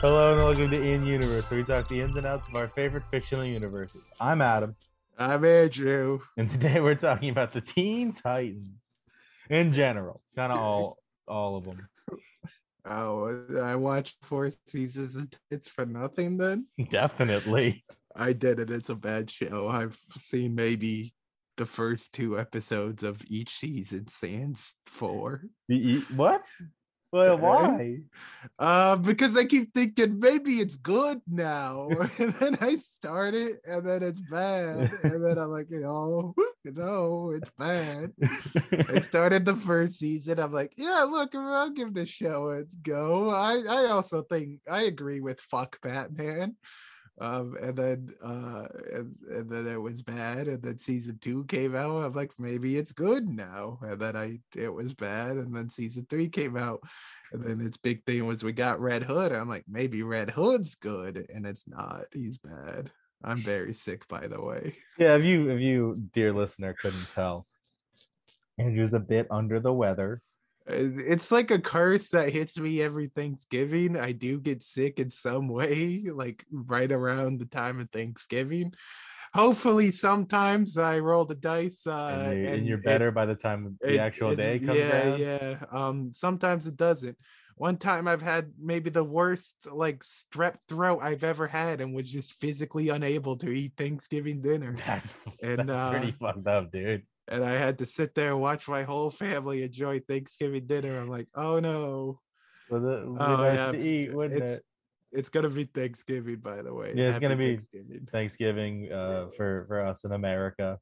Hello and welcome to In Universe, where we talk the ins and outs of our favorite fictional universes. I'm Adam, I'm Andrew. and today we're talking about the Teen Titans in general, kind of all all of them. Oh, I watched four seasons and it's for nothing then? Definitely. I did it. It's a bad show. I've seen maybe the first two episodes of each season sans four. The- what? Well, why? Uh, because I keep thinking maybe it's good now. and then I start it and then it's bad. And then I'm like, no, no, it's bad. I started the first season. I'm like, yeah, look, I'll give this show a go. I, I also think I agree with fuck Batman. Um, and then uh and, and then it was bad, and then season two came out. I'm like, maybe it's good now. And then I it was bad, and then season three came out, and then its big thing was we got Red Hood. I'm like, maybe Red Hood's good, and it's not. He's bad. I'm very sick, by the way. yeah, if you if you dear listener couldn't tell, Andrew's a bit under the weather. It- It's like a curse that hits me every Thanksgiving. I do get sick in some way, like right around the time of Thanksgiving. Hopefully, sometimes I roll the dice, uh, and, you, and you're it- better by the time the it- actual day comes yeah, yeah. Um, sometimes it doesn't. One time I've had maybe the worst like strep throat I've ever had, and was just physically unable to eat Thanksgiving dinner. That's, And, that's pretty uh, fucked up, dude. And I had to sit there and watch my whole family enjoy Thanksgiving dinner. I'm like, oh no. It'd be Oh, nice yeah, to eat, wouldn't it's, it? It's gonna be Thanksgiving, by the way. Yeah, it's gonna be Thanksgiving. Thanksgiving uh, for for us in America.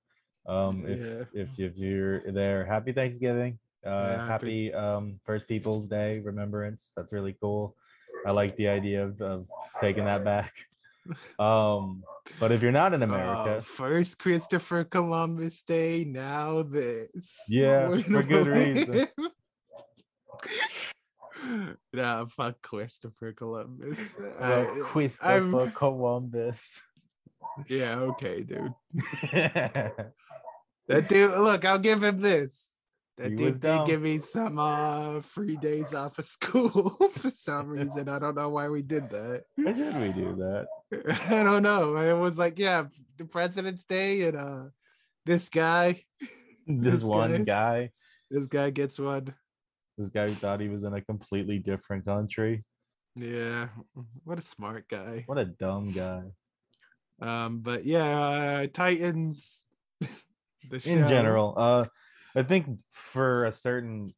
Um, if Yeah. if if you're there, happy Thanksgiving. Uh, Yeah, happy um, First People's Day remembrance. That's really cool. I like the idea of, of taking that back. Um, but if you're not in America, Uh, first Christopher Columbus Day, now this. Yeah, When for good reason. nah, fuck Christopher Columbus. I- Christopher I'm- Columbus. yeah, okay, dude. That dude, look, I'll give him this. That He dude did give me some uh free days off of school for some reason. I don't know why we did that. Why did we do that? I don't know. It was like, yeah, the President's Day and uh this guy, This This one guy, this guy gets one. this guy thought he was in a completely different country. Yeah, what a smart guy. What a dumb guy. Um, but yeah, uh, Titans. the in show. general uh i think for a certain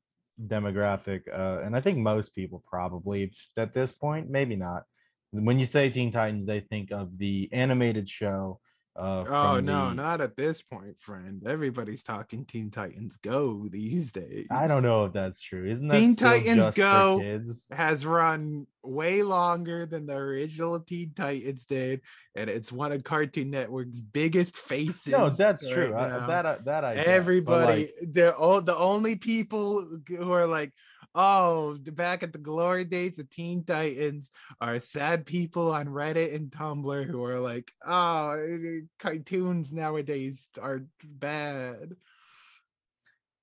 demographic uh and i think most people probably at this point maybe not. When you say teen titans they think of the animated show Uh, Oh no, the- not at this point, friend. Everybody's talking Teen Titans Go these days. I don't know if that's true. Isn't Teen Titans Go! kids? Has run way longer than the original Teen Titans did, and it's one of Cartoon Network's biggest faces. No, that's right true. I, that I- that I Everybody, like, the the only people who are like, oh, back at the glory days of Teen Titans are sad people on Reddit and Tumblr who are like, oh, eh, cartoons nowadays are bad.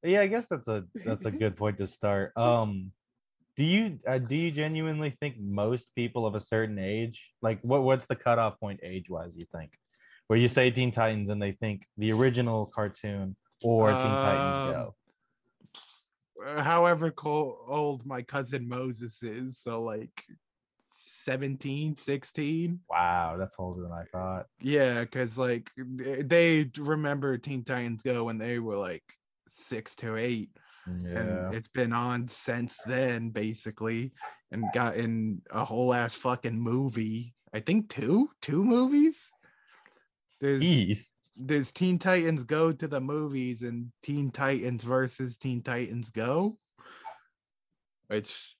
yeah, I guess that's a that's a good point to start. Um, do you uh, do you genuinely think most people of a certain age, like what what's the cutoff point age wise? You think, where you say Teen Titans and they think the original cartoon or Teen Titans Um, Go? Uh, However old my cousin Moses is, so like 17, 16. Wow, that's older than I thought. Yeah, because like they remember Teen Titans Go when they were like six to eight. Yeah, and it's been on since then basically and gotten a whole ass fucking movie i think two two movies there's Jeez. There's teen titans go to the movies and teen titans versus teen titans go which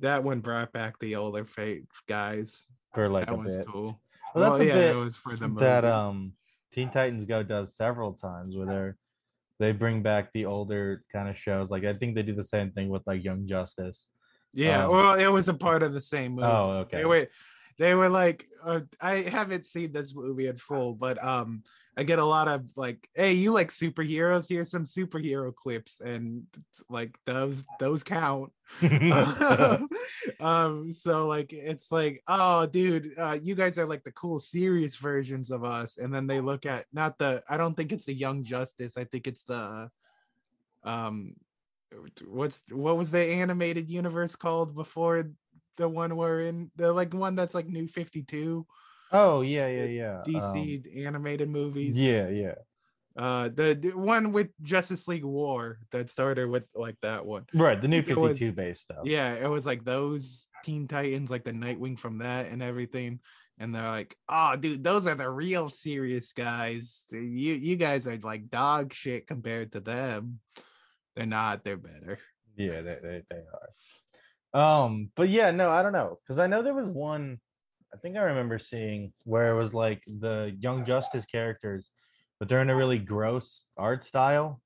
that one brought back the older fate guys for like that a was bit. cool Well, that's a yeah it was for the movie. that um Teen Titans Go does several times where they're they bring back the older kind of shows. Like I think they do the same thing with like Young Justice. Yeah, Um, well, it was a part of the same movie. Oh, okay. They were, they were like, uh, I haven't seen this movie in full, but um, I get a lot of like, hey, you like superheroes? Here's some superhero clips, and like those those count. um, so like, it's like, oh, dude, uh, you guys are like the cool serious versions of us, and then they look at not the, I don't think it's the Young Justice, I think it's the, um what's what was the animated universe called before the one we're in the like one that's like new 52 oh yeah, yeah, yeah. dc animated Um, movies yeah, yeah. uh the, the one with justice league war that started with like that one Right, the new It was- 52 base stuff. yeah it was like those teen titans like the nightwing from that and everything and they're like oh dude those are the real serious guys you you guys are like dog shit compared to them they're not they're better Yeah, they, they, they are. Um, but yeah, no, I don't know. Because I know there was one, I think I remember seeing where it was like the Young Justice characters, but they're in a really gross art style.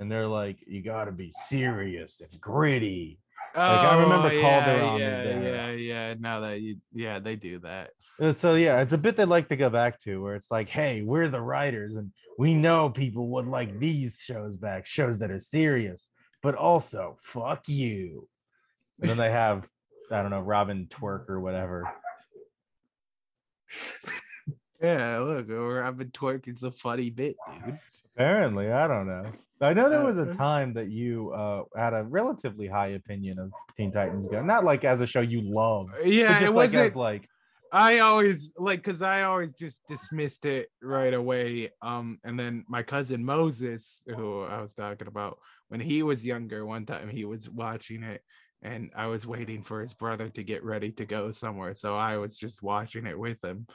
And they're like, you gotta be serious and gritty. Like, I remember Oh, yeah, Calderon yeah. Yeah, yeah. Now that you, yeah, they do that. Uh, So yeah, it's a bit they like to go back to where it's like, hey, we're the writers and we know people would like these shows back, shows that are serious, but also fuck you. And then they have, I don't know, Robin Twerk or whatever. Yeah, look, been twerking. It's a funny bit, dude. Apparently, I don't know. I know there was a Uh, time that you uh, had a relatively high opinion of Teen Titans Go, not like as a show you love, Yeah, it wasn't. like, I always like because I always just dismissed it right away. Um, and then my cousin Moses, who I was talking about, when he was younger, one time he was watching it, and I was waiting for his brother to get ready to go somewhere, so I was just watching it with him.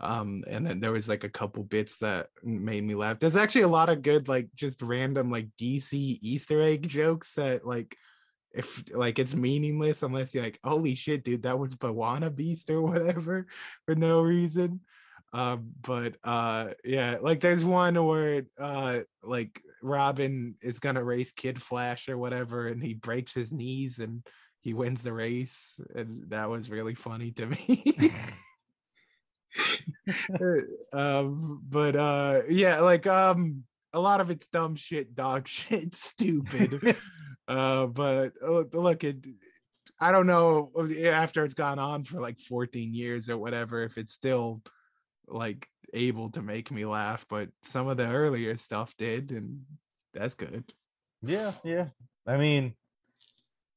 Um, and then there was like a couple bits that made me laugh. There's actually a lot of good, like just random like DC Easter egg jokes that like if like it's meaningless unless you're like, holy shit, dude, that was B'wana Beast or whatever for no reason. Um, but uh yeah, like there's one where uh like Robin is gonna race Kid Flash or whatever, and he breaks his knees and he wins the race, and that was really funny to me. um, but uh yeah, like um a lot of it's dumb shit, dog shit, stupid. uh, but uh, look, it. I don't know uh, after it's gone on for like 14 years or whatever if it's still like able to make me laugh, but some of the earlier stuff did, and that's good. yeah, yeah. I mean,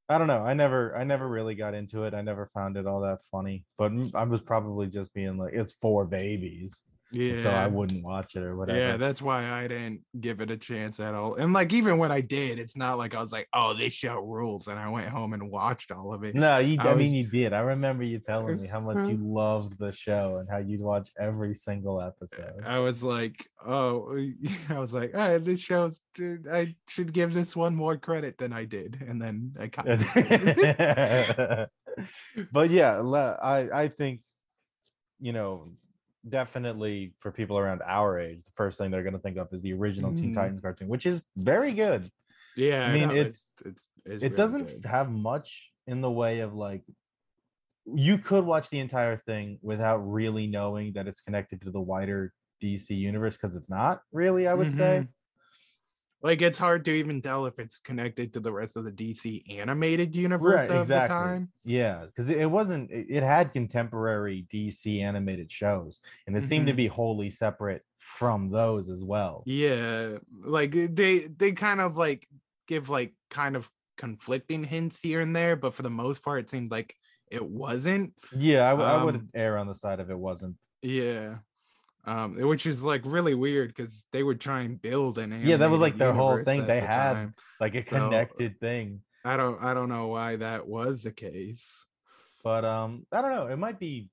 I don't know. I never, I never really got into it. I never found it all that funny. But I was probably just being like, it's for babies. Yeah. so I wouldn't watch it or whatever. Yeah, that's why I didn't give it a chance at all. And like even when I did, it's not like I was like, "Oh, this show rules," and I went home and watched all of it. no, you. I I, mean, was- you did. I remember you telling me how much you loved the show and how you'd watch every single episode. I was like, "Oh," I was like, "Ah, this show's. dude, I should give this one more credit than I did," and then I kind of. but yeah, I I think you know definitely for people around our age, the first thing they're going to think of is the original Teen Mhm. Titans cartoon, which is very good. yeah, I mean, no, it's- it's, it's it doesn't good. have much in the way of like you could watch the entire thing without really knowing that it's connected to the wider DC universe because it's not really, I would say. Like it's hard to even tell if it's connected to the rest of the DC animated universe of the time. Yeah, because it, wasn't. It, had contemporary DC animated shows, and it seemed to be wholly separate from those as well. Yeah, like uh, they they kind of like give like kind of conflicting hints here and there, but for the most part, it seemed like it wasn't. Yeah, I would Um, err on the side of it wasn't. Yeah. Um, which is like really weird because they would try and build an Yeah, that was, like, their whole thing. They the had- time. Like a so- connected thing. I don't I don't know why that was the case. but um i don't know it might be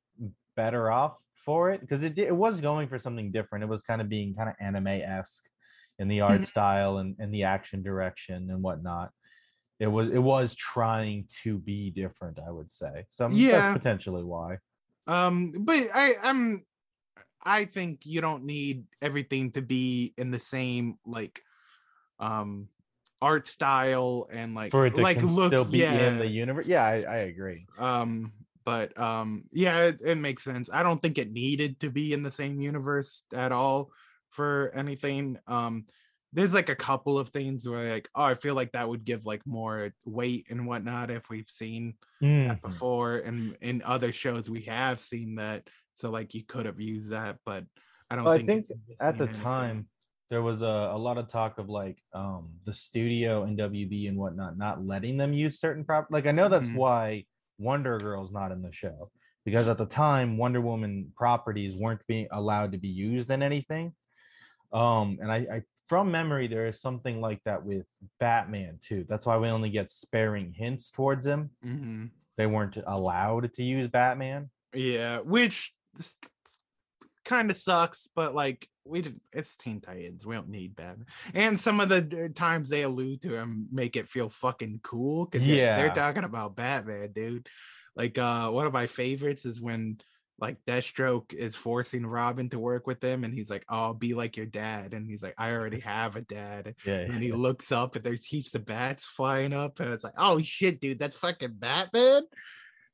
better off for it because it, it was going for something different it was kind of being kind of anime-esque in the art Mhm. style and, and the action direction and whatnot it was it was trying to be different i would say so Yeah. that's potentially why Um, but I I'm I think you don't need everything to be in the same like um art style and like for it to like look still be yeah in the universe yeah I, I agree. Um but um yeah it, it makes sense. I don't think it needed to be in the same universe at all for anything. Um there's like a couple of things where like oh i feel like that would give like more weight and whatnot if we've seen that Mhm. before. And in other shows we have seen that so like you could have used that but i don't Well, I think, think it's in at the anime. time there was a, a lot of talk of like um the studio and WB and whatnot not letting them use certain prop like I know that's Mhm. why Wonder Girl's not in the show because at the time Wonder Woman properties weren't being allowed to be used in anything. Um and I, I from memory there is something like that with Batman too. That's why we only get sparing hints towards him. Mhm. They weren't allowed to use Batman. Yeah, which kind of sucks, but like we it's Teen Titans. We don't need Batman. And some of the times they allude to him make it feel fucking cool because Yeah. they're talking about Batman, dude. Like uh one of my favorites is when like Deathstroke is forcing Robin to work with him, and he's like, "Oh, I'll be like your dad," and he's like, "I already have a dad." Yeah. And he looks up, and there's heaps of bats flying up, and it's like, "Oh shit, dude, that's fucking Batman."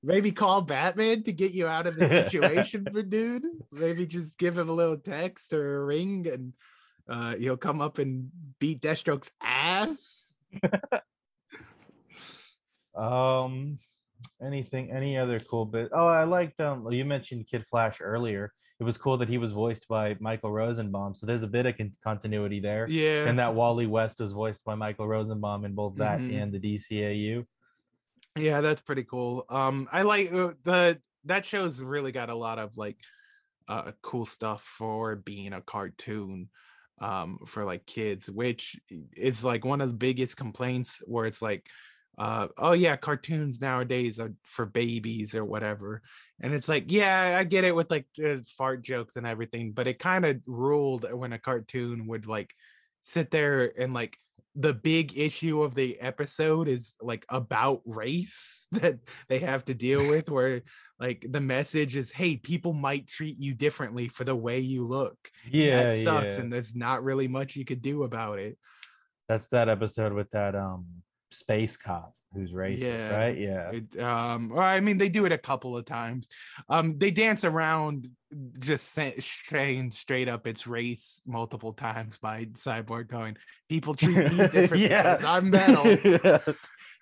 Maybe call Batman to get you out of the situation, for dude. Maybe just give him a little text or a ring, and uh, he'll come up and beat Deathstroke's ass. Um, anything, any other cool bit? Oh, I liked um. You mentioned Kid Flash earlier. It was cool that he was voiced by Michael Rosenbaum, so there's a bit of con- continuity there. Yeah, And that Wally West was voiced by Michael Rosenbaum in both that Mhm. and the DCAU. Yeah, that's pretty cool. Um, I like uh, the that show's really got a lot of like uh cool stuff for being a cartoon um for like kids which is like one of the biggest complaints where it's like uh oh yeah cartoons nowadays are for babies or whatever and it's like yeah i get it with like uh, fart jokes and everything but it kind of ruled when a cartoon would like sit there and like the big issue of the episode is like about race that they have to deal with where like the message is hey people might treat you differently for the way you look Yeah, that sucks yeah. and there's not really much you could do about it That's that episode with that um space cop who's racist, Yeah. right? Yeah. It, um or i mean they do it a couple of times um they dance around just saying straight up it's race multiple times by cyborg going people treat me different because i'm metal yeah.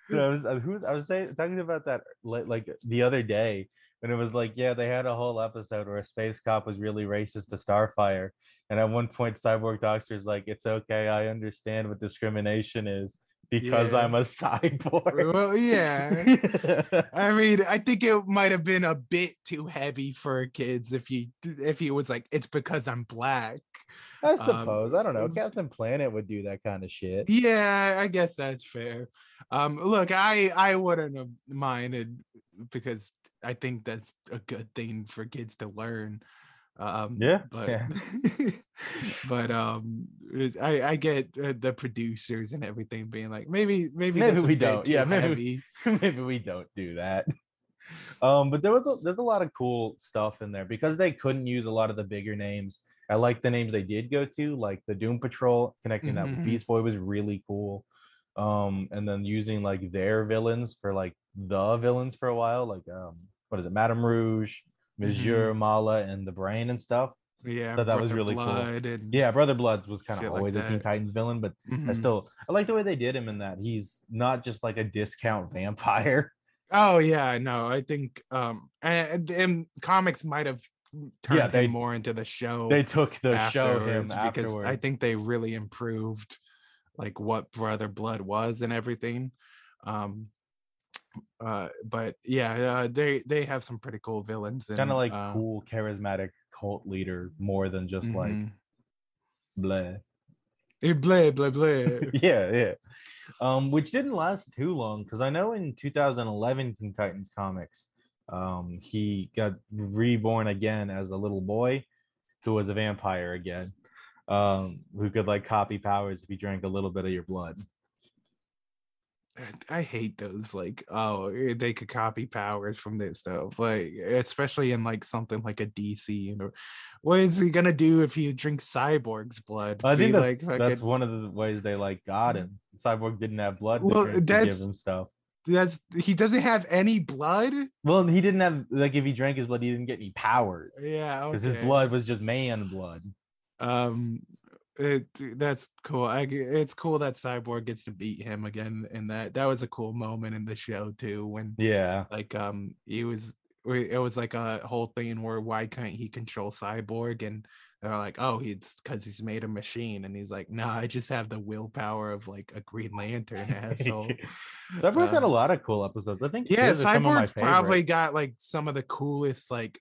No, I was, who's, I was saying talking about that like, like the other day when it was like, yeah, they had a whole episode where a space cop was really racist to Starfire, and at one point, Cyborg Doctor's like, "It's okay, I understand what discrimination is. Because Yeah. I'm a cyborg. Well, yeah. I mean, I think it might have been a bit too heavy for kids if you if he was like, it's because I'm black. I Um, suppose. I don't know. um, Captain Planet would do that kind of shit. Yeah, I guess that's fair. Um, look, I I wouldn't have minded because I think that's a good thing for kids to learn. Um, Yeah, but yeah. but um, it- I I get uh, the producers and everything being like maybe maybe Maybe we don't. Yeah, maybe we- maybe we don't do that. Um, but there was a, there's a lot of cool stuff in there because they couldn't use a lot of the bigger names. I like the names they did go to, like the Doom Patrol. Connecting that with Mhm. Beast Boy was really cool. Um, and then using like their villains for like the villains for a while, like um, what is it, Madame Rouge, Monsieur Mallah, and the Brain and stuff. Yeah, So that was Brother really cool. And Yeah, Brother Bloods was kind of like always a Teen. Titans villain, but I Mhm. still I like the way they did him in that he's not just like a discount vampire. Oh yeah, I know. I think um and, and comics might have turned Yeah, they- him more into the show They took the show him because afterwards. I think they really improved like what Brother Blood was and everything. Um uh but yeah, uh, they they have some pretty cool villains kind of like uh, cool, charismatic cult leader more than just like mhm. bleh. Eh, blah blah blah. yeah, yeah. Um, which didn't last too long because I know in 2011 Teen Titans comics, um, he got reborn again as a little boy who was a vampire again, um, who could like copy powers if he drank a little bit of your blood. I hate those like oh eh, they could copy powers from this stuff like especially in like something like a DC you know what is he gonna do if he drinks Cyborg's blood I think that's, like that's one of the ways they like got him. Cyborg didn't have blood Well, to give that's- him stuff. that's he doesn't have any blood Well, he didn't have like if he drank his blood, he didn't get any powers yeah because okay. his blood was just man blood. um it, that's cool I, it's cool that cyborg gets to beat him again and that that was a cool moment in the show too when Yeah, like um he was it was like a whole thing where why can't he control cyborg and they're like oh he's because he's made a machine and he's like no i just have the willpower of like a green lantern asshole Cyborg's had a Um, lot of cool episodes. I think yeah his are some of my cyborg's probably got like some of the coolest like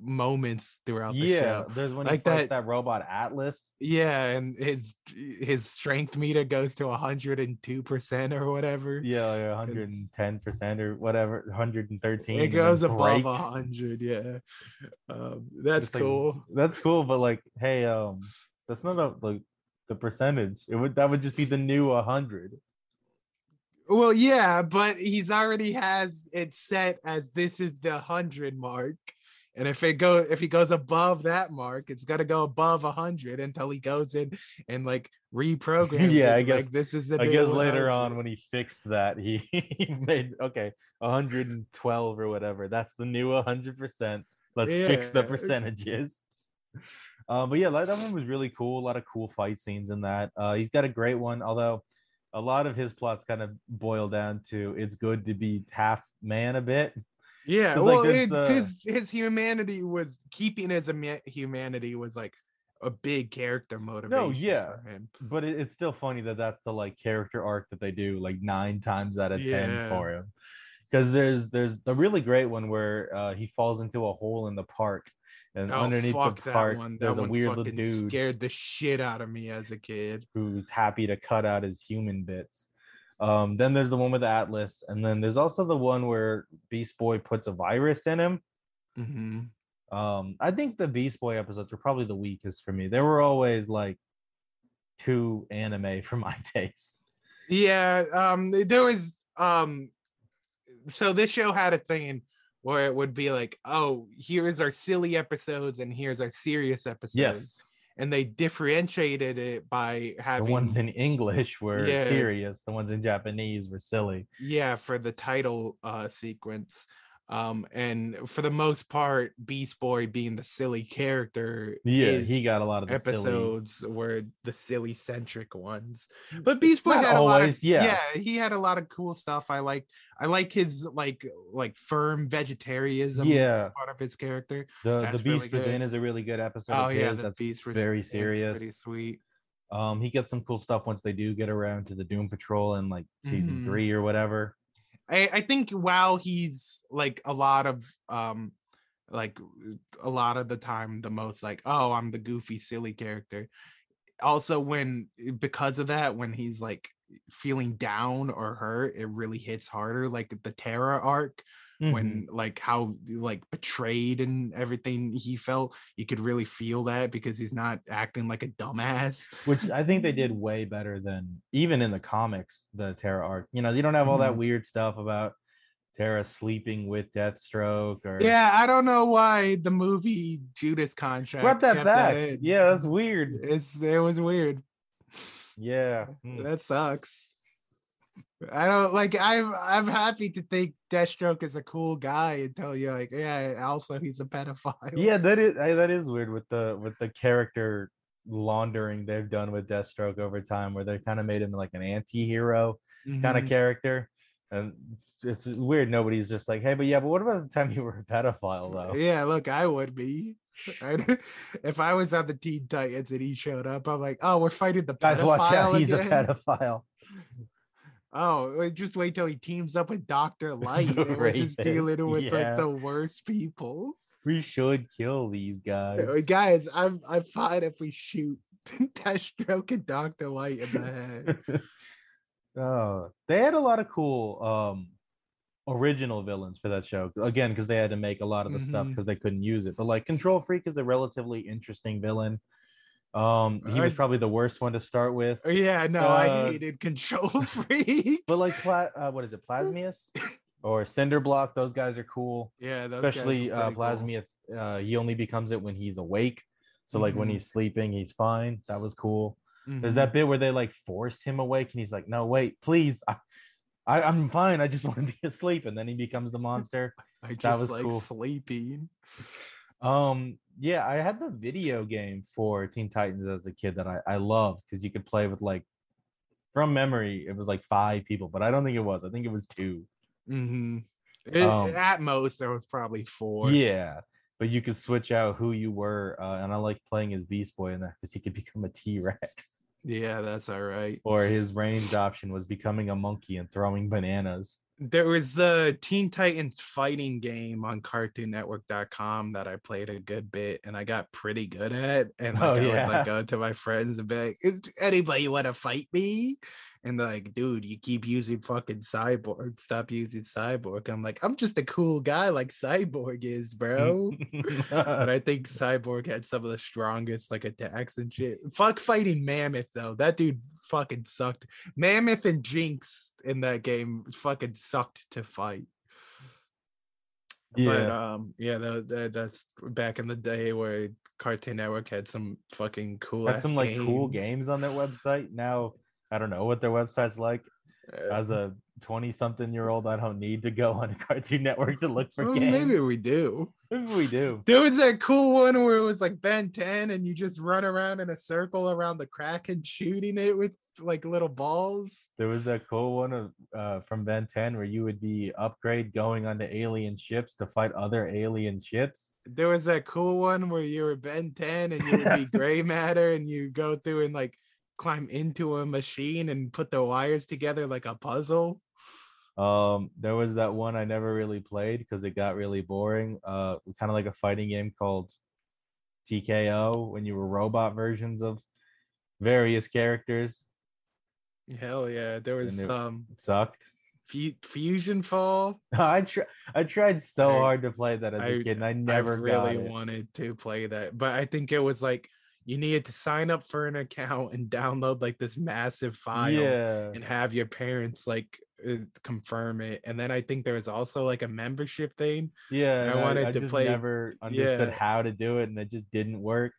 moments throughout the yeah. show There's when Like that- that robot Atlas. yeah and his his strength meter goes to 102 percent or whatever Yeah, like 110 percent or whatever, 113. it goes above breaks. 100 yeah um that's like, cool That's cool, but like, hey, um, that's not a, like the percentage. It would that would just be the new 100. Well, yeah, but he's already has it set as this is the hundred mark, and if it go if he goes above that mark, it's got to go above a hundred until he goes in and like reprograms. Yeah, it I guess- like this is the I guess later 100. on when he fixed that, he, he made okay 112 or whatever. That's the new 100. percent Let's fix the percentages. Uh, but yeah, that one was really cool. A lot of cool fight scenes in that. Uh, he's got a great one, although a lot of his plots kind of boil down to it's good to be half man a bit. Yeah, well, because his humanity was keeping his humanity was like a big character motivation. No, yeah. for him. But it, it's still funny that that's the like character arc that they do like nine times out of ten for him. Because there's there's the really great one where uh, he falls into a hole in the park, and Oh, underneath the that park one. That there's a one weird little dude scared the shit out of me as a kid. who's happy to cut out his human bits. Um, then there's the one with Atlas, and then there's also the one where Beast Boy puts a virus in him. hmm Um, I think the Beast Boy episodes were probably the weakest for me. They were always like too anime for my taste. Yeah, um, there was um, so this show had a thing where it would be like, oh, here's our silly episodes and here's our serious episodes. Yes. And they differentiated it by having The ones in English were Yeah. serious. The ones in Japanese were silly. yeah for the title uh sequence um and for the most part beast boy being the silly character Yeah, he got a lot of the silly. episodes were the silly centric ones but beast boy Not had a lot of yeah. yeah he had a lot of cool stuff i like i like his like like firm vegetarianism Yeah. as part of his character The That's the really Beast Within is a really good episode. oh yeah his the that's beast was very serious. pretty sweet Um, he gets some cool stuff once they do get around to the Doom Patrol in like season Mhm. three or whatever. I, I think while he's like a lot of um like a lot of the time the most like oh I'm the goofy silly character also when because of that when he's like feeling down or hurt it really hits harder like the Terra arc Mhm. when like how like betrayed and everything he felt you could really feel that because he's not acting like a dumbass which I think they did way better than even in the comics, the Terra arc. You know, you don't have all that Mhm. weird stuff about Terra sleeping with Deathstroke or yeah I don't know why the movie Judas contract brought that back. in. yeah, that's weird. it's it was weird Yeah. mm. That sucks. I don't like. I'm I'm happy to think Deathstroke is a cool guy until you're like, yeah. Also, he's a pedophile. Yeah, that is that is weird with the with the character laundering they've done with Deathstroke over time, where they kind of made him like an anti-hero kind of mm-hmm. character. And it's, it's weird. Nobody's just like, hey, but yeah, but what about the time you were a pedophile though? Yeah, look, I would be. I'd- if I was on the Teen Titans and he showed up, I'm like, oh, we're fighting the Guys, pedophile watch out, he's again. a pedophile. Oh, just wait till he teams up with Doctor Light. And we're just dealing with yeah. like the worst people. We should kill these guys. Guys, I'm I'm fine if we shoot Deathstroke and Doctor Light in the head. oh, they had a lot of cool um original villains for that show. Again, because they had to make a lot of the stuff Mhm. because they couldn't use it. But like Control Freak is a relatively interesting villain. Um, he was probably the worst one to start with. Oh, Yeah, no, I Uh, hated Control Freak. But like, Pla- uh, what is it, Plasmus or Cinder Block? Those guys are cool. yeah, those guys Especially uh, pretty cool. Plasmus. Uh, he only becomes it when he's awake. So like when Mhm. he's sleeping, he's fine. That was cool. There's Mhm. that bit where they like force him awake, and he's like, "No, wait, please, I, I I'm fine. I just want to be asleep." And then he becomes the monster. I just was like cool. sleeping. Um, yeah, I had the video game for Teen Titans as a kid that I I loved because you could play with like, from memory, it was like five people, but I don't think it was. I think it was two. hmm Um, at most, there was probably four. Yeah, but you could switch out who you were, uh, and I like playing as Beast Boy in that because he could become a T Rex, yeah, that's all right. or his ranged option was becoming a monkey and throwing bananas. There was the Teen Titans fighting game on CartoonNetwork.com that I played a good bit and I got pretty good at. And like, Oh, I would like go to my friends and be like, "Is anybody want to fight me?" And they're like, dude, you keep using fucking Cyborg. Stop using Cyborg. I'm like, I'm just a cool guy like Cyborg is, bro. but I think Cyborg had some of the strongest like attacks and shit. Fuck fighting Mammoth though. That dude fucking sucked. Mammoth and Jinx in that game fucking sucked to fight. But yeah, um, yeah, that, that, that's back in the day where Cartoon Network had some fucking cool had some like cool games on their website. Now I don't know what their website's like. As a 20 something year old, I don't need to go on a Cartoon Network to look for well, games. maybe we do. Maybe we do. There was that cool one where it was like Ben 10 and you just run around in a circle around the crack and shooting it with like little balls. There was that cool one of uh, from Ben 10 where you would be upgrade going onto alien ships to fight other alien ships. There was that cool one where you were Ben 10 and you would be gray matter and you go through and like climb into a machine and put the wires together like a puzzle. Um, there was that one I never really played because it got really boring. Uh, kind of like a fighting game called TKO when you were robot versions of various characters. Hell yeah. There was um sucked. Fu- Fusion Fall. I try, I tried so I- hard to play that as a kid, and I never I really wanted to play that, but I think it was like you needed to sign up for an account and download like this massive file Yeah, and have your parents like uh, confirm it. And then I think there was also like a membership thing. yeah. I wanted I to just play- Never understood yeah. how to do it, and it just didn't work.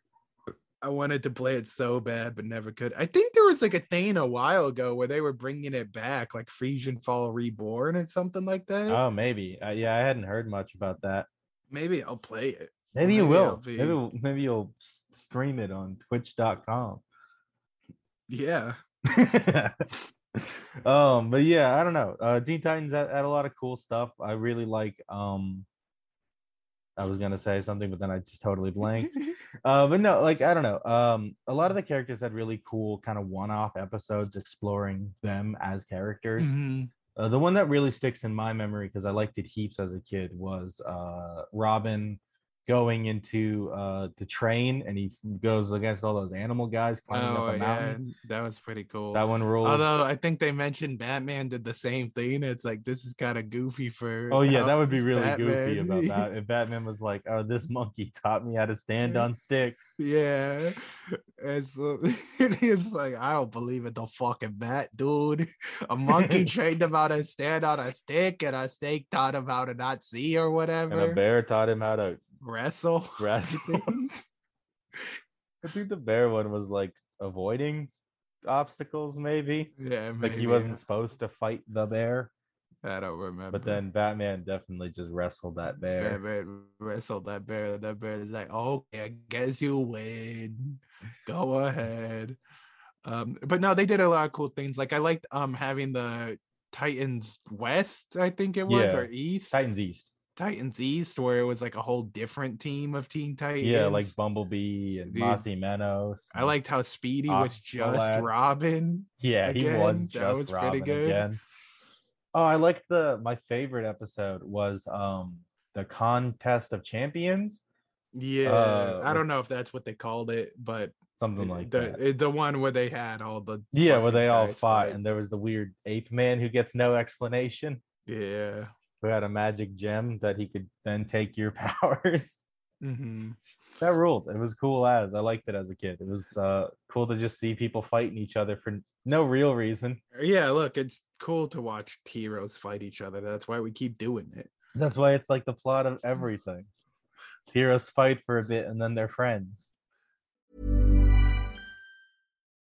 I wanted to play it so bad, but never could. I think there was like a thing a while ago where they were bringing it back, like Fusion Fall Reborn or something like that. Oh, maybe. Uh, yeah, I hadn't heard much about that. Maybe I'll play it. Maybe you I'll be- Maybe maybe you'll stream it on Twitch.com. Yeah. um, but yeah, I don't know. Uh, Teen Titans had, had a lot of cool stuff. I really like um I was gonna say something, but then I just totally blanked. uh, but no, like I don't know. Um, a lot of the characters had really cool kind of one-off episodes exploring them as characters. Mhm. Uh, the one that really sticks in my memory because I liked it heaps as a kid was uh, Robin going into uh, the train and he goes against all those animal guys climbing Oh up a yeah, mountain. that was pretty cool. That one ruled. Although I think they mentioned Batman did the same thing. It's like this is kind of goofy for. Oh yeah, that would be really goofy about that. If Batman was like, "Oh, this monkey taught me how to stand on sticks." yeah, it's uh, it's like I don't believe it. The fucking bat, dude. A monkey trained him how to stand on a stick, and a snake taught him how to not see or whatever. And a bear taught him how to Wrestle. wrestle. I think the bear one was like avoiding obstacles, maybe. yeah, Like he maybe. wasn't supposed to fight the bear, I don't remember. but then Batman definitely just wrestled that bear. Batman wrestled that bear. That bear is like, okay, I guess you win. Go ahead. Um, but no, they did a lot of cool things. Like I liked um having the Titans West, I think it was, Yeah. or East. Titans East. Titans East, where it was like a whole different team of Teen Titans. Yeah, like Bumblebee and Dude, Más y Menos. I liked how Speedy was just. Robin. Yeah, he was again, just that was pretty Robin good. again. Oh, I liked the my favorite episode was um the contest of champions, Yeah, Uh, I don't know if that's what they called it, but something like the that. eh, the one where they had all the Yeah, where they all fought, fight. and there was the weird ape man who gets no explanation, yeah. Who had a magic gem that he could then take your powers. hmm that ruled. It was cool as I liked it as a kid. It was uh cool to just see people fighting each other for no real reason. Yeah, look, it's cool to watch heroes fight each other. That's why we keep doing it. That's why it's like the plot of everything. Heroes fight for a bit and then they're friends.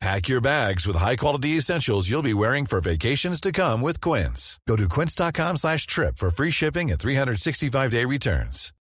Pack your bags with high-quality essentials you'll be wearing for vacations to come with Quince. Go to quince.com slash trip for free shipping and 365-day returns.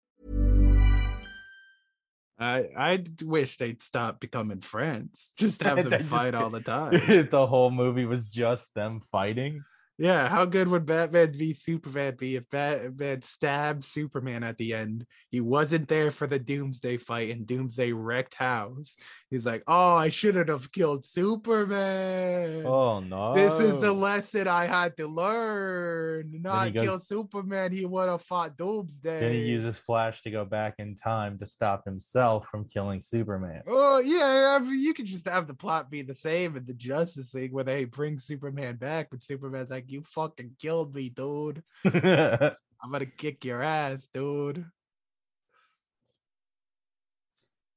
I I wish they'd stop becoming friends. Just have them fight all the time. the whole movie was just them fighting. Yeah, how good would Batman v Superman be if Batman stabbed Superman at the end? He wasn't there for the Doomsday fight, and Doomsday wrecked house. He's like, "Oh, I shouldn't have killed Superman. Oh no! This is the lesson I had to learn. Not goes- kill Superman. He would have fought Doomsday." Then he uses Flash to go back in time to stop himself from killing Superman. Oh yeah, I mean, you could just have the plot be the same in the Justice League where they bring Superman back, but Superman's like, "You fucking killed me, dude. I'm gonna kick your ass, dude."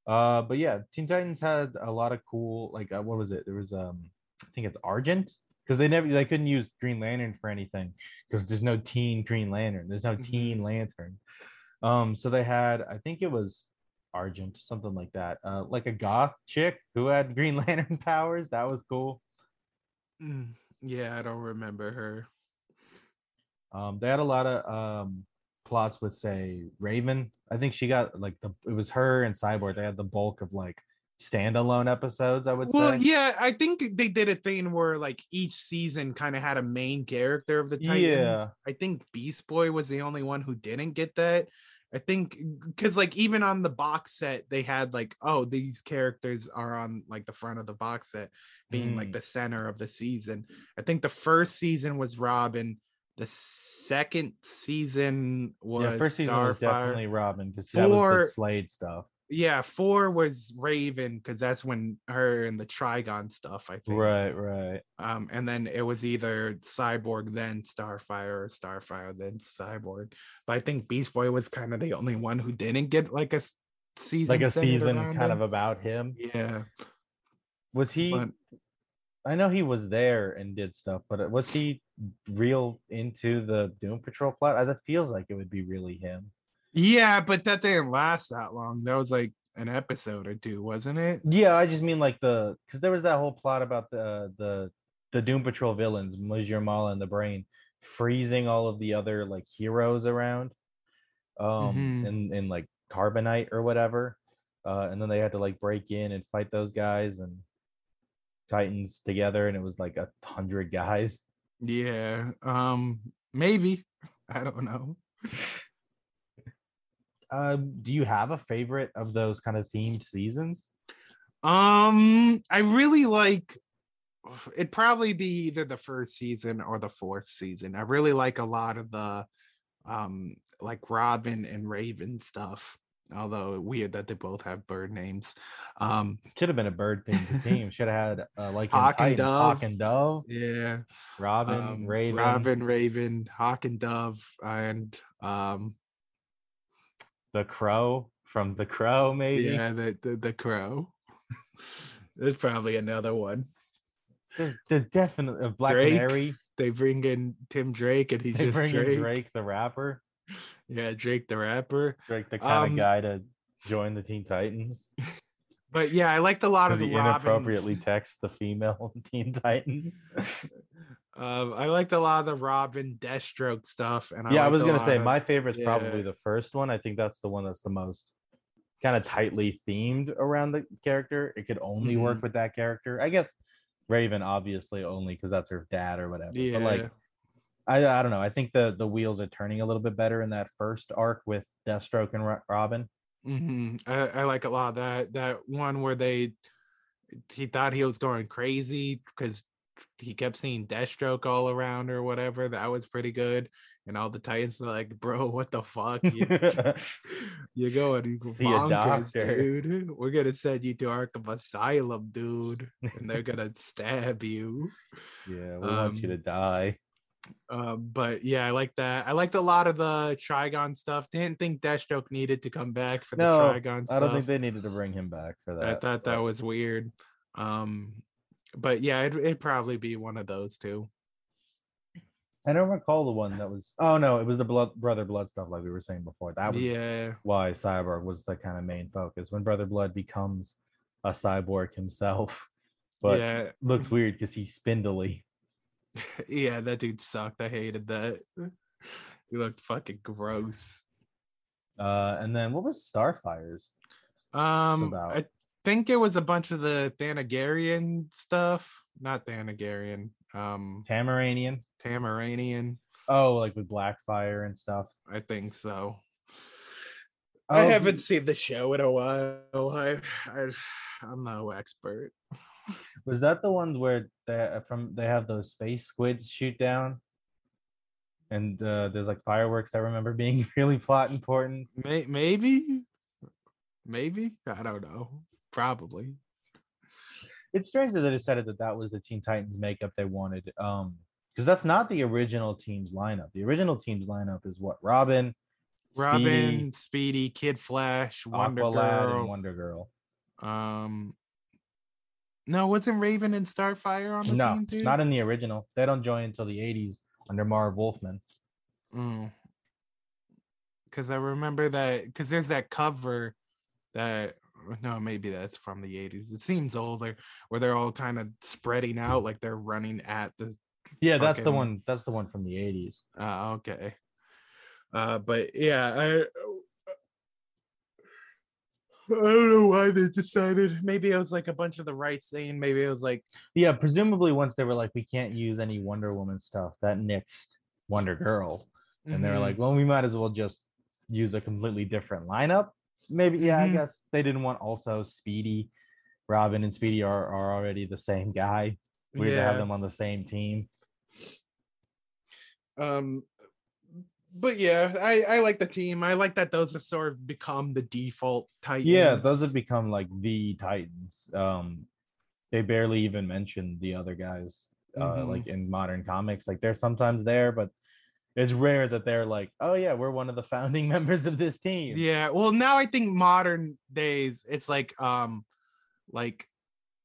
uh, but yeah, Teen Titans had a lot of cool. Like, uh, what was it? There was um, I think it's Argent because they never they couldn't use Green Lantern for anything because there's no Teen Green Lantern. There's no Mhm. Teen Lantern. Um, so they had I think it was Argent, something like that. Uh, like a goth chick who had Green Lantern powers. That was cool. Mm, Yeah, I don't remember her. Um, they had a lot of um plots with say Raven. I think she got like the it was her and Cyborg. They had the bulk of like standalone episodes. I would Well, say. yeah, I think they did a thing where like each season kind of had a main character of the Titans. Yeah. I think Beast Boy was the only one who didn't get that. I think because like even on the box set, they had like, oh, these characters are on like the front of the box set, being like Mm. the center of the season. I think the first season was Robin. The second season was yeah, first season was Starfire. definitely Robin because that was the Slade stuff. Yeah, four was Raven because that's when her and the Trigon stuff. I think. Right, right. Um, and then it was either Cyborg then Starfire or Starfire then Cyborg. But I think Beast Boy was kind of the only one who didn't get like a season, Like a season kind him. of about him. Yeah, Was he? but I know he was there and did stuff, but was he real into the Doom Patrol plot? I- That feels like it would be really him. Yeah, but that didn't last that long. That was like an episode or two, wasn't it? Yeah, I just mean like the because there was that whole plot about the the the Doom Patrol villains, Monsieur Mallah and the Brain, freezing all of the other like heroes around, um, Mhm. in in like Carbonite or whatever, uh, and then they had to like break in and fight those guys and Titans together, and it was like a hundred guys. Yeah, um, maybe. I don't know. Um, do you have a favorite of those kind of themed seasons? Um, I really like it'd probably be either the first season or the fourth season. I really like a lot of the um like Robin and Raven stuff. Although weird that they both have bird names. Um Should have been a bird themed team. Should have had uh, like Hawk and Titans, Hawk Dove. and Dove, yeah. Robin, um, Raven, Robin, Raven, Hawk and Dove, and um the Crow from the Crow, maybe. yeah, the the, the crow. There's probably another one. There's, there's definitely a Black Drake, Canary. They bring in Tim Drake and he's They just bring in Drake. Drake the rapper. Yeah, Drake the rapper. Drake the kind Um, of guy to join the Teen Titans But yeah, I liked a lot of the he Robin. inappropriately texts the female Teen Titans. Um, I liked a lot of the Robin Deathstroke stuff. And I yeah, I was gonna say of- my favorite's probably yeah. the first one. I think that's the one that's the most kind of tightly themed around the character. It could only work Mhm. with that character. I guess Raven obviously only because that's her dad or whatever. yeah. But like I, I don't know. I think the the wheels are turning a little bit better in that first arc with Deathstroke and Ro- Robin. hmm I, I like a lot of that. That one where they he thought he was going crazy because he kept seeing Deathstroke all around or whatever. That was pretty good. And all the Titans are like, bro, what the fuck? You, you're going See bonkers, doctor." dude. We're gonna send you to Arkham Asylum, dude. And they're gonna stab you. yeah, we want you to Um, die. Um, but yeah, I like that. I liked a lot of the Trigon stuff. Didn't think Deathstroke needed to come back for the No, Trigon stuff. I don't think they needed to bring him back for that. I thought that was weird. Um, but yeah, it'd, it'd probably be one of those two. I don't recall the one that was. Oh no, it was the blood brother blood stuff, like we were saying before. That was yeah, why Cyborg was the kind of main focus. When Brother Blood becomes a cyborg himself, but yeah, looks weird because he's spindly. yeah. That dude sucked. I hated that. He looked fucking gross. Uh, and then what was Starfire's? Um, about? I think it was a bunch of the Thanagarian stuff. Not Thanagarian. Um, Tamaranian. Tamaranian. Oh, like with Blackfire and stuff. I think so. Oh, I haven't seen the show in a while. I, I I'm no expert. Was that the ones where they from they have those space squids shoot down? And uh, there's like fireworks. I remember being really plot important. May, maybe, maybe I don't know. Probably. It's strange that they decided that that was the Teen Titans makeup they wanted. Um, because that's not the original team's lineup. The original team's lineup is what Robin, Robin, Speedy, Kid Flash, Wonder Aqualad, Girl. and Wonder Girl. Um, no, wasn't Raven and Starfire on the No, team too? not in the original. They don't join until the 80s under Marv Wolfman. Because I remember that. Because there's that cover that. No, maybe that's from the 80s. It seems older, where they're all kind of spreading out, like they're running at the. Yeah, that's the one. That's the one from the 80s. Uh, okay. Uh, but yeah, I. I don't know why they decided. Maybe it was like a bunch of the right saying. Maybe it was like Yeah, presumably once they were like, we can't use any Wonder Woman stuff, that nixed Wonder Girl. And they were mhm. like, well, we might as well just use a completely different lineup. Maybe, yeah, Mhm. I guess they didn't want also Speedy. Robin and Speedy are, are already the same guy. Weird to have them on the same team. Um, but yeah, I I like the team. I like that those have sort of become the default Titans. Yeah, those have become like the Titans. Um, they barely even mention the other guys, uh, Mhm. like in modern comics. Like they're sometimes there, but it's rare that they're like, oh yeah, we're one of the founding members of this team. Yeah. Well, now I think modern days it's like um like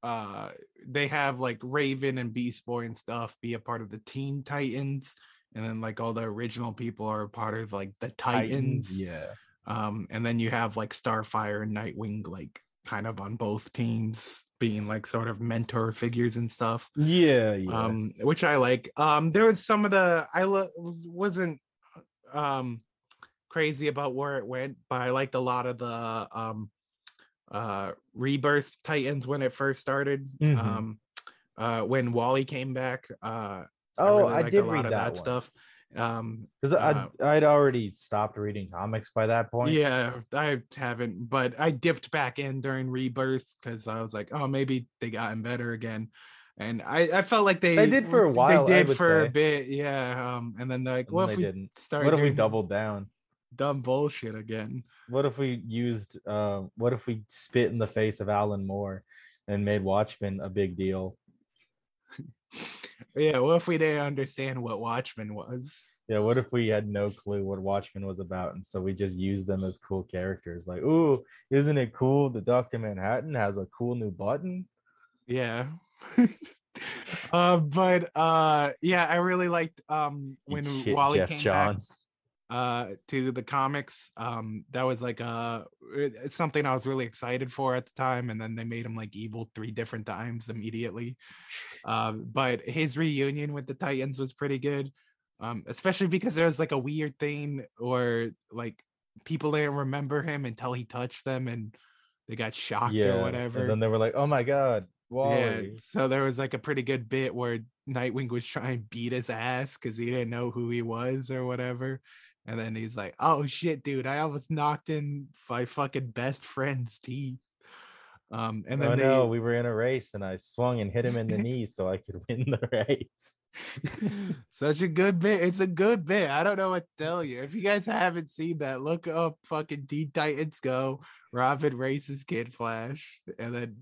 uh they have like Raven and Beast Boy and stuff be a part of the Teen Titans and then like all the original people are a part of like the Titans. Yeah. Um and then you have like Starfire and Nightwing like kind of on both teams being like sort of mentor figures and stuff. Yeah, yeah. um which i like um there was some of the i lo- wasn't um crazy about where it went but i liked a lot of the um uh rebirth titans when it first started Mhm. um uh when wally came back uh oh, really I, did a lot read of that, that stuff um because uh, I'd, I'd already stopped reading comics by that point. yeah i haven't but i dipped back in during rebirth because i was like oh maybe they gotten better again and I, I felt like they They did for a while, They did for say. a bit, yeah. Um, and then like, And what if they we didn't. start What if we doubled down? dumb bullshit again? What if we used? Uh, what if we spit in the face of Alan Moore and made Watchmen a big deal? Yeah, what if we didn't understand what Watchmen was? Yeah, what if we had no clue what Watchmen was about, and so we just used them as cool characters? Like, ooh, isn't it cool? The Doctor Manhattan has a cool new button. Yeah. uh, but uh, yeah, I really liked um when shit, Wally Geoff came back Johns. Uh to the comics um that was like uh it's something i was really excited for at the time and then they made him like evil three different times immediately. Um but his reunion with the titans was pretty good um especially because there was like a weird thing or like people didn't remember him until he touched them and they got shocked Yeah, or whatever. And then they were like, "Oh my god, yeah, so there was like a pretty good bit where Nightwing was trying to beat his ass because he didn't know who he was or whatever. And then he's like, Oh shit, dude, I almost knocked in my fucking best friend's teeth. Um, and then oh they, no, we were in a race, and I swung and hit him in the knee so I could win the race. Such a good bit. It's a good bit. I don't know what to tell you. If you guys haven't seen that, look up fucking Teen Titans Go. Robin races Kid Flash, and then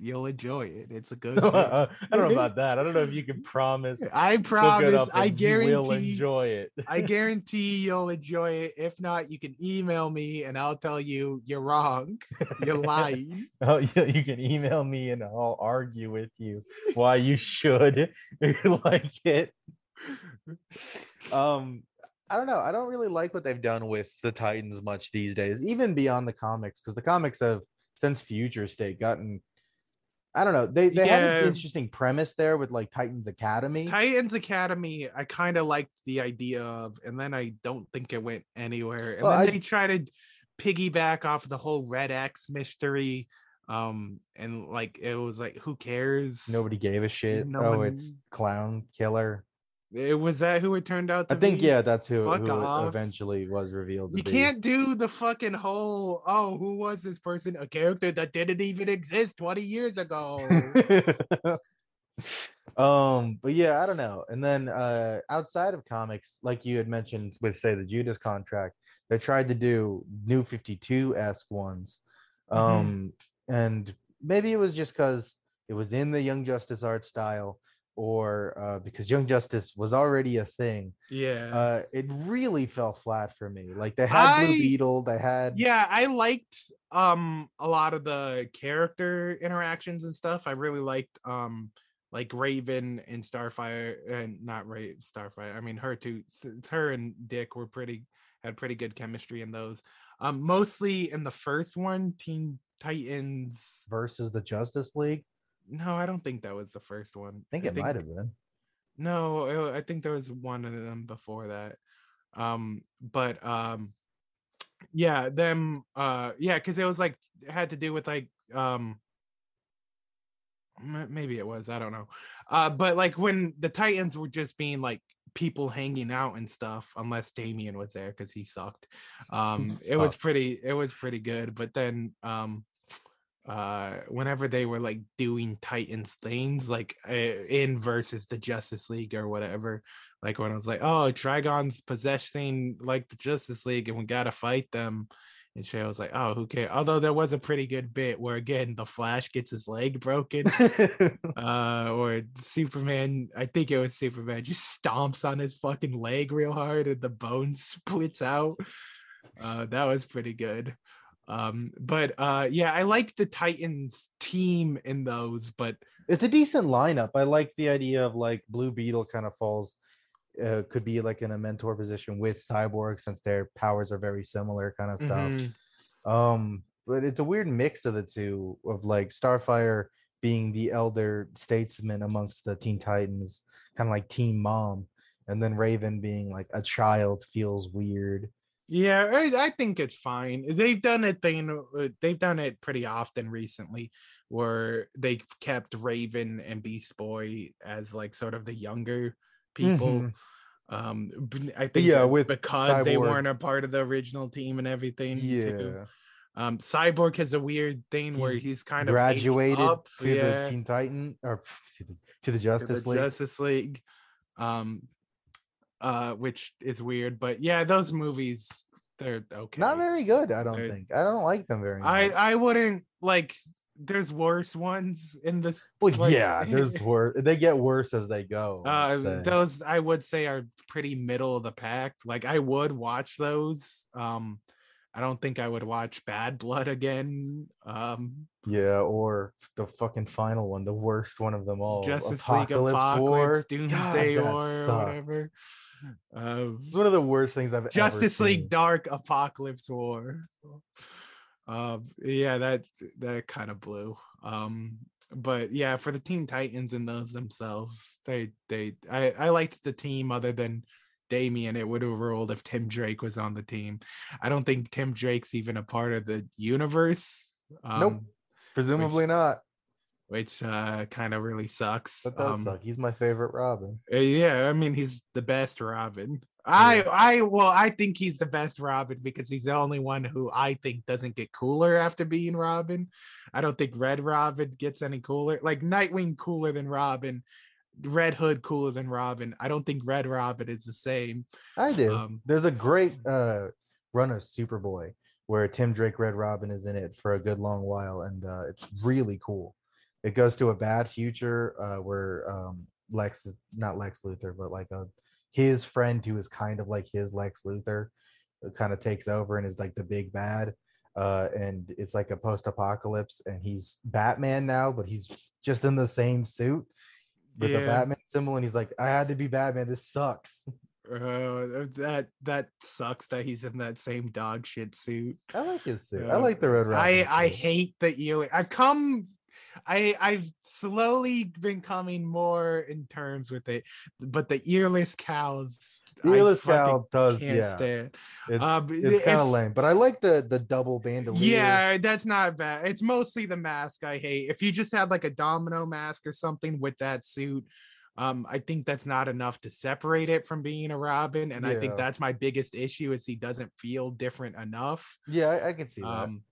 you'll enjoy it. It's a good bit. I don't know about that. I don't know if you can promise. I promise, I and you will enjoy it. I guarantee you'll enjoy it. If not, you can email me and I'll tell you you're wrong. You're lying. Oh, you can email me and I'll argue with you why you should like it. Um, I don't know. I don't really like what they've done with the Titans much these days, even beyond the comics, because the comics have since Future State gotten. I don't know. They they have Yeah. an interesting premise there with like Titans Academy. Titans Academy, I kind of liked the idea of, and then I don't think it went anywhere. And Well, then I- they try to piggyback off of the whole Red X mystery. Um, and like it was like, who cares? Nobody gave a shit. No oh, one- it's clown killer. It was that who it turned out to I think be? yeah, that's who, Fuck who off. eventually was revealed. To You be. can't do the fucking whole oh, who was this person? A character that didn't even exist 20 years ago. um but yeah i don't know and then uh outside of comics like you had mentioned with say the judas contract they tried to do new 52-esque ones Mhm. um and maybe it was just because it was in the young justice art style or uh, because young justice was already a thing yeah. uh it really fell flat for me like they had blue beetle they had yeah, I liked um a lot of the character interactions and stuff. I really liked um like Raven and Starfire and not Ray Starfire. I mean her two s- her and Dick were pretty had pretty good chemistry in those. Um mostly in the first one, Teen Titans. versus the justice league No, I don't think that was the first one. i think it might have been No, it- I think there was one of them before that. Um, but um, yeah, them, uh, yeah, because it was like it had to do with like um, maybe it was I don't know, uh, but like when the Titans were just being like people hanging out and stuff, unless Damian was there because he sucked. Um, it was pretty, it was pretty good, but then um uh whenever they were like doing titans things like uh, in versus the justice league or whatever like when i was like oh trigon's possessing like the justice league and we gotta fight them and I was like, oh, who cares? Although there was a pretty good bit where again the Flash gets his leg broken, uh, or Superman, I think it was Superman, just stomps on his fucking leg real hard and the bone splits out. Uh, that was pretty good. Um, but uh, yeah, I like the Titans team in those, but it's a decent lineup. I like the idea of like Blue Beetle kind of falls, uh, could be like in a mentor position with Cyborg since their powers are very similar, kind of stuff. mhm. Um, but it's a weird mix of the two of like Starfire being the elder statesman amongst the Teen Titans, kind of like Team Mom, and then Raven being like a child feels weird. Yeah, I, I think it's fine. They've done a thing. uh, They've done it pretty often recently, where they've kept Raven and Beast Boy as like sort of the younger people. Mhm. Um, I think Yeah, with because they weren't a part of the original team and everything. Yeah, too. Um, Cyborg has a weird thing where He's he's kind of graduated up, to yeah, the Teen Titan or to the, to the to Justice the League. Justice League. Um, uh, which is weird, but yeah, those movies they're okay. Not very good, I don't They're- think. I don't like them very much. I I wouldn't like. There's worse ones in this. well, like- yeah, there's worse. They get worse as they go. Uh, those I would say are pretty middle of the pack. Like I would watch those. Um, I don't think I would watch Bad Blood again. Um, Yeah, or the fucking final one, the worst one of them all. Justice League Apokolips, War. Doomsday God, War, sucked. whatever. Um, It's one of the worst things I've Justice ever League seen. Dark Apokolips War. Um, yeah, that that kind of blew. Um, but yeah, for the Teen Titans and those themselves, they they I I liked the team other than Damian. It would have ruled if Tim Drake was on the team. I don't think Tim Drake's even a part of the universe. Um, Nope. Presumably not. Which uh, kind of really sucks. That does Um, suck. He's my favorite Robin. uh, yeah, I mean he's the best Robin. I I well I think he's the best Robin because he's the only one who I think doesn't get cooler after being Robin. I don't think Red Robin gets any cooler. Like Nightwing cooler than Robin, Red Hood cooler than Robin. I don't think Red Robin is the same. I do. um, There's a great uh, run of Superboy where Tim Drake Red Robin is in it for a good long while, and uh, it's really cool. It goes to a bad future uh, where um, Lex is not Lex Luthor, but like a his friend who is kind of like his Lex Luthor, kind of takes over and is like the big bad. Uh, and it's like a post-apocalypse, and he's Batman now, but he's just in the same suit with the Batman symbol, and he's like, "I had to be Batman. This sucks." Uh, that that sucks that he's in that same dog shit suit. I like his suit. I Uh, like the Red Robin. I I hate that you. I've come. I I've slowly been coming more in terms with it, but the earless cows. Earless cow does, Can't yeah. stand. It's, but it's kind of lame, but I like the the double bandolier. Yeah, that's not bad. It's mostly the mask I hate. If you just had like a domino mask or something with that suit, Um, I think that's not enough to separate it from being a Robin, and I think that's my biggest issue is he doesn't feel different enough. Yeah, I, I can see that. Um,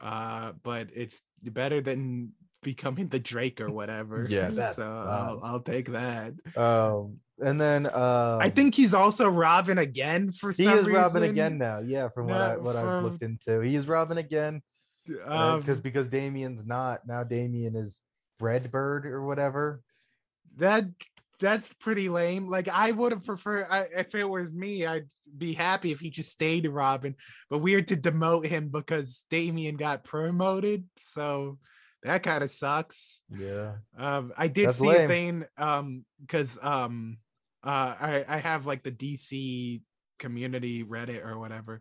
uh, but it's better than becoming the Drake or whatever. Yeah, that so I'll. I'll take that. Um, and then um, I think he's also Robin again for he some is Robin again now. Yeah, from what I No, what I've looked into, he is Robin again. Um, Because because Damian's not now. Damian is Redbird or whatever. that that's pretty lame. Like I would have preferred I, if it was me, I'd be happy if he just stayed Robin. But weird to demote him because Damian got promoted. So that kind of sucks. Yeah. Um, I did That's see lame. a thing um because um uh I I have like the DC community Reddit or whatever,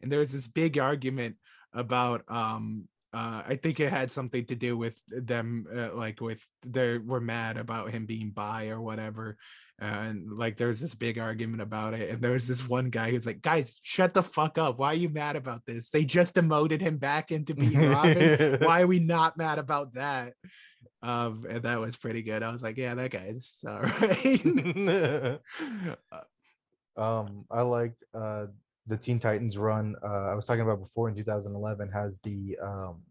and there's this big argument about um uh I think it had something to do with them uh, like with they were mad about him being bi or whatever. And like there was this big argument about it, and there was this one guy who's like, "Guys, shut the fuck up! Why are you mad about this? They just demoted him back into being Robin. Why are we not mad about that?" Um, and that was pretty good. I was like, yeah, that guy's all right. um, I like uh the Teen Titans run. Uh, I was talking about before in 2011 has the um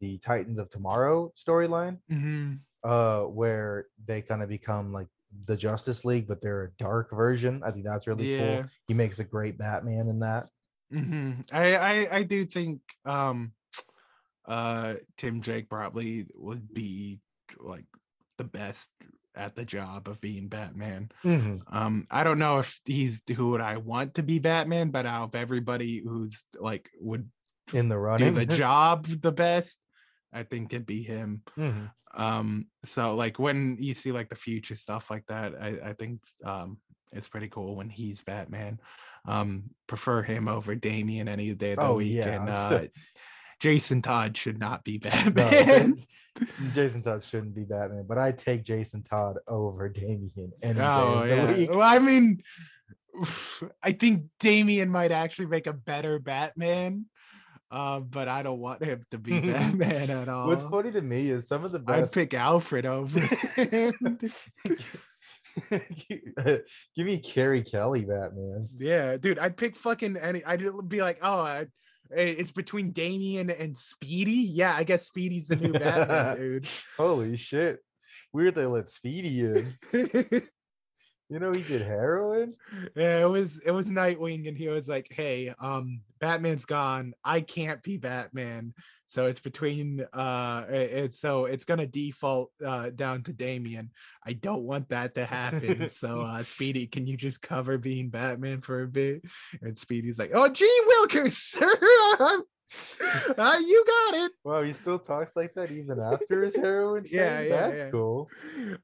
the Titans of Tomorrow storyline. Mhm. uh where they kind of become like the Justice League, but they're a dark version. I think that's really Yeah. cool. He makes a great Batman in that. Mhm. I, I I do think um uh Tim Drake probably would be like the best at the job of being Batman. Um I don't know if he's who would I want to be Batman, but out of everybody who's like would In the running do the job the best, I think it'd be him. Mhm. um so like when you see like the future stuff like that i i think um it's pretty cool when he's batman um prefer him over damian any day of the Oh, week yeah, and uh jason todd should not be No, batman Jason Todd shouldn't be Batman, but I take Jason Todd over Damian any day oh yeah well i mean i think damian might actually make a better batman uh, but i don't want him to be batman at all What's funny to me is some of the best. i'd pick alfred over him Give me Carrie Kelly Batman. Yeah, dude, I'd pick fucking any. I'd be like, oh, I, Eh, it's between Damian and Speedy. Yeah, I guess Speedy's the new Batman, dude. Holy shit! Weird they let Speedy in. You know he did heroin. yeah, it was it was Nightwing, and he was like, hey, um, Batman's gone. I can't be Batman, so it's between uh, it's so it's gonna default uh down to Damian. I don't want that to happen. so uh, Speedy, can you just cover being Batman for a bit? And Speedy's like, oh, gee, Wilkers, uh, you got it. Wow, he still talks like that even after his heroin. Yeah, thing? yeah, that's yeah. cool.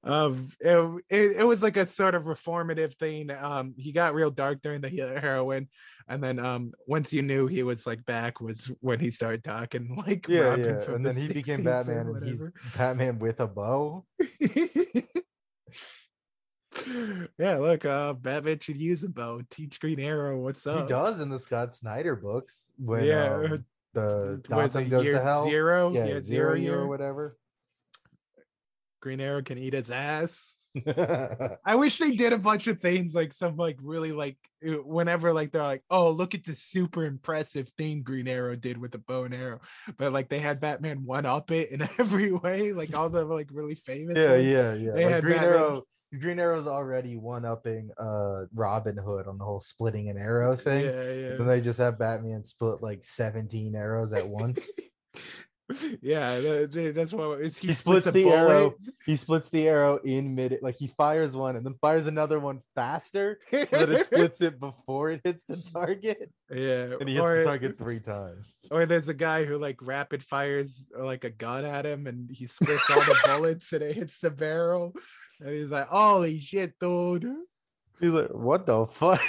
um it, it, it was like a sort of reformative thing um he got real dark during the heroin and then um once you knew he was like back was when he started talking like Yeah, yeah. from And the then he became Batman, and he's. Batman with a bow. yeah look uh batman should use a bow teach green arrow what's up He does in the Scott Snyder books when Yeah, um, the it goes year to hell. zero Yeah, yeah, zero zero year or whatever. green arrow can eat his ass I wish they did a bunch of things like some like really like uh, whenever like they're like, oh, look at this super impressive thing Green Arrow did with the bow and arrow, but like they had Batman one up it in every way, like all the like really famous. yeah, ones. yeah, yeah. They Like had Green Batman- Arrow. Green Arrow's already one upping uh Robin Hood on the whole splitting an arrow thing. Yeah, yeah. Then they just have Batman split like 17 arrows at once. yeah, tha- tha- that's why it's, he splits the bullet. arrow. He splits the arrow in mid, like he fires one and then fires another one faster so that it splits it before it hits the target. yeah, And he hits or, the target three times. or there's a guy who like rapid fires uh, like a gun at him, and he splits all the bullets, and it hits the barrel, and he's like, "Holy shit, dude!" He's like, what the fuck?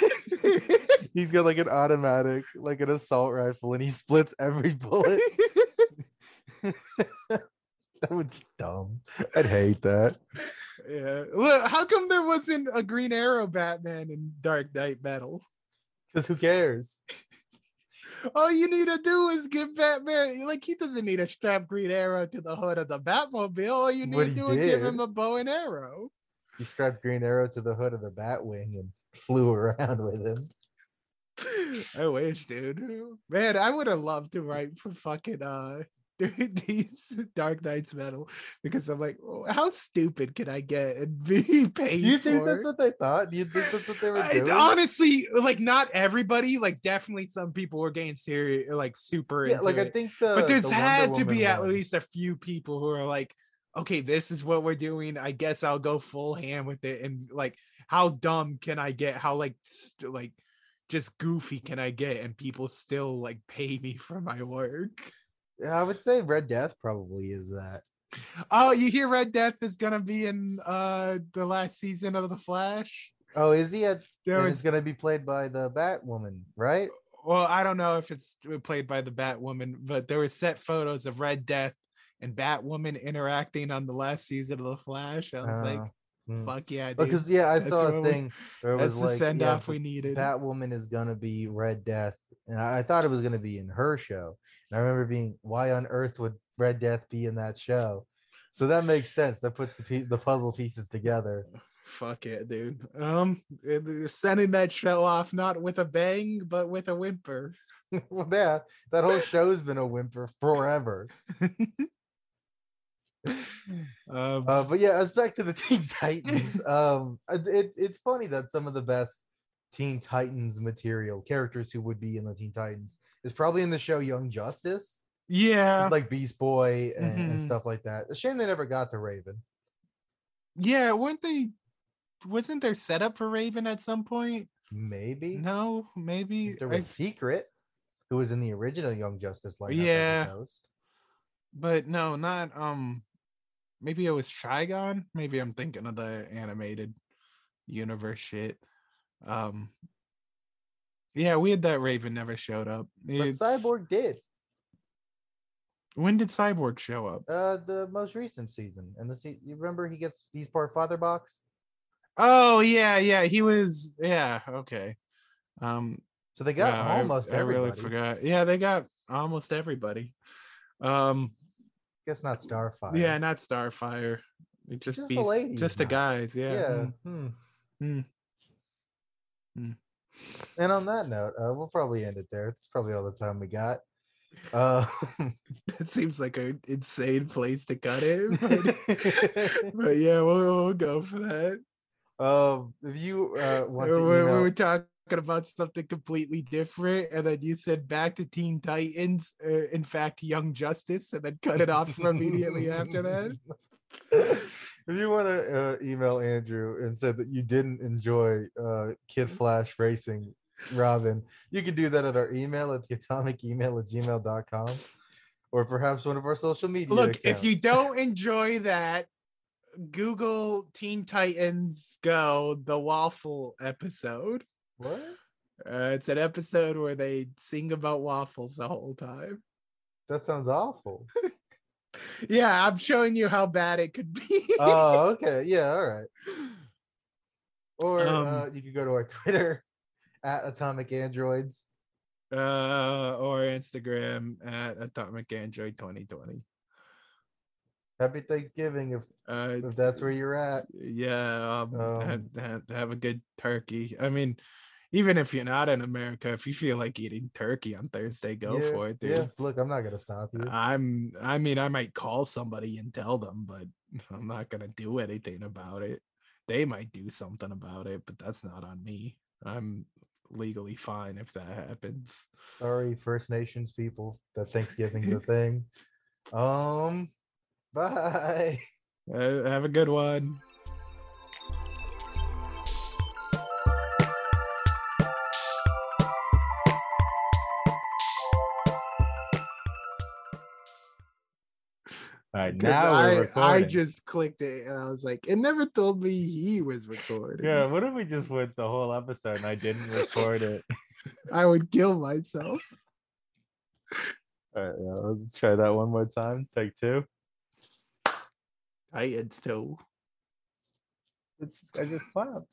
He's got like an automatic, like an assault rifle, and he splits every bullet. that would be dumb. I'd hate that. Yeah. Look, how come there wasn't a Green Arrow Batman in Dark Knight Metal? Because who cares? All you need to do is give Batman like he doesn't need a strap Green Arrow to the hood of the Batmobile. All you need to do is give him a bow and arrow. he strapped Green Arrow to the hood of the Batwing and flew around with him. I wish, dude. Man, I would have loved to write for fucking uh these Dark Nights metal because I'm like, "Oh, how stupid can I get and be paid? Do you think for that's what they thought? Do you think that's what they were I- doing? honestly, like not everybody, like definitely some people were getting serious, like super yeah, into like I think the but there's the had to be at least a few people who are like, okay, this is what we're doing. I guess I'll go full hand with it. And like, how dumb can I get? How like, st- like, just goofy can I get? And people still like pay me for my work. Yeah, I would say Red Death probably is that. Oh, you hear Red Death is gonna be in uh the last season of The Flash? Oh, is he at? There was it's gonna be played by the Batwoman, right? well, I don't know if it's played by the Batwoman, but there were set photos of Red Death and Batwoman interacting on the last season of The Flash. I was like, Uh, hmm. fuck yeah, dude. because yeah, I That's saw a we- thing it That's was the like send yeah, off we needed. Batwoman is gonna be Red Death, and I, I thought it was gonna be in her show. And I remember being, why on earth would Red Death be in that show? So that makes sense. That puts the pe- the puzzle pieces together. Fuck it, dude. Um, they're sending that show off not with a bang, but with a whimper. well, yeah, that whole show's been a whimper forever. Um, Uh, but yeah, us back to the Teen Titans. Um, it, it's funny that some of the best Teen Titans material characters who would be in the Teen Titans is probably in the show Young Justice, yeah, with, like Beast Boy and, and Mhm. stuff like that. A shame they never got to Raven. yeah. weren't they? Wasn't there setup for Raven at some point? Maybe No, maybe. there I- was Secret, who was in the original Young Justice lineup. Yeah. but no, not um. Maybe it was Trigon. Maybe I'm thinking of the animated universe shit. Um. Yeah, weird that Raven never showed up. but Cyborg did. when did Cyborg show up? Uh, the most recent season, and the se- you remember he gets he's part Father Box. Oh yeah, yeah. He was yeah, okay. Um So they got almost I, everybody. really forgot. Yeah, they got almost everybody. Um Guess not Starfire. yeah, not Starfire. It just, Just the be just the guys, yeah. yeah. mm, hmm. Hmm. And on that note, uh, we'll probably end it there. It's probably all the time we got. Uh, That seems like an insane place to cut it. But, but yeah, we'll, we'll go for that. um, if you uh, want we, to we email, were talking about something completely different, and then you said back to Teen Titans. Uh, in fact, Young Justice, and then cut it off immediately after that. If you want to uh, email Andrew and say that you didn't enjoy uh, Kid Flash Racing Robin, you can do that at our email at the atomic email at gmail.com or perhaps one of our social media. Look, if you don't enjoy that, Google Teen Titans Go the waffle episode. what? Uh, it's an episode where they sing about waffles the whole time. That sounds awful. Yeah, I'm showing you how bad it could be. oh, okay. Yeah, all right. Or Um, uh, you could go to our Twitter at Atomic Androids. uh, or Instagram at Atomic Android 2020. Happy Thanksgiving if, Uh, if that's where you're at. yeah, um, Um, have, have, have a good turkey. I mean, even if you're not in America, if you feel like eating turkey on Thursday, go Yeah, for it, dude. Yeah, look, I'm not gonna stop you. I'm I mean I might call somebody and tell them, but I'm not gonna do anything about it. They might do something about it, but that's not on me. I'm legally fine if that happens. Sorry, First Nations people, that Thanksgiving's a thing. Um, bye. Uh, have a good one. All right, now I, I just clicked it and I was like, it never told me he was recording. yeah. What if we just went the whole episode and I didn't record it? I would kill myself. All right, yeah, let's try that one more time. Take two. Titans too. It's I just clapped.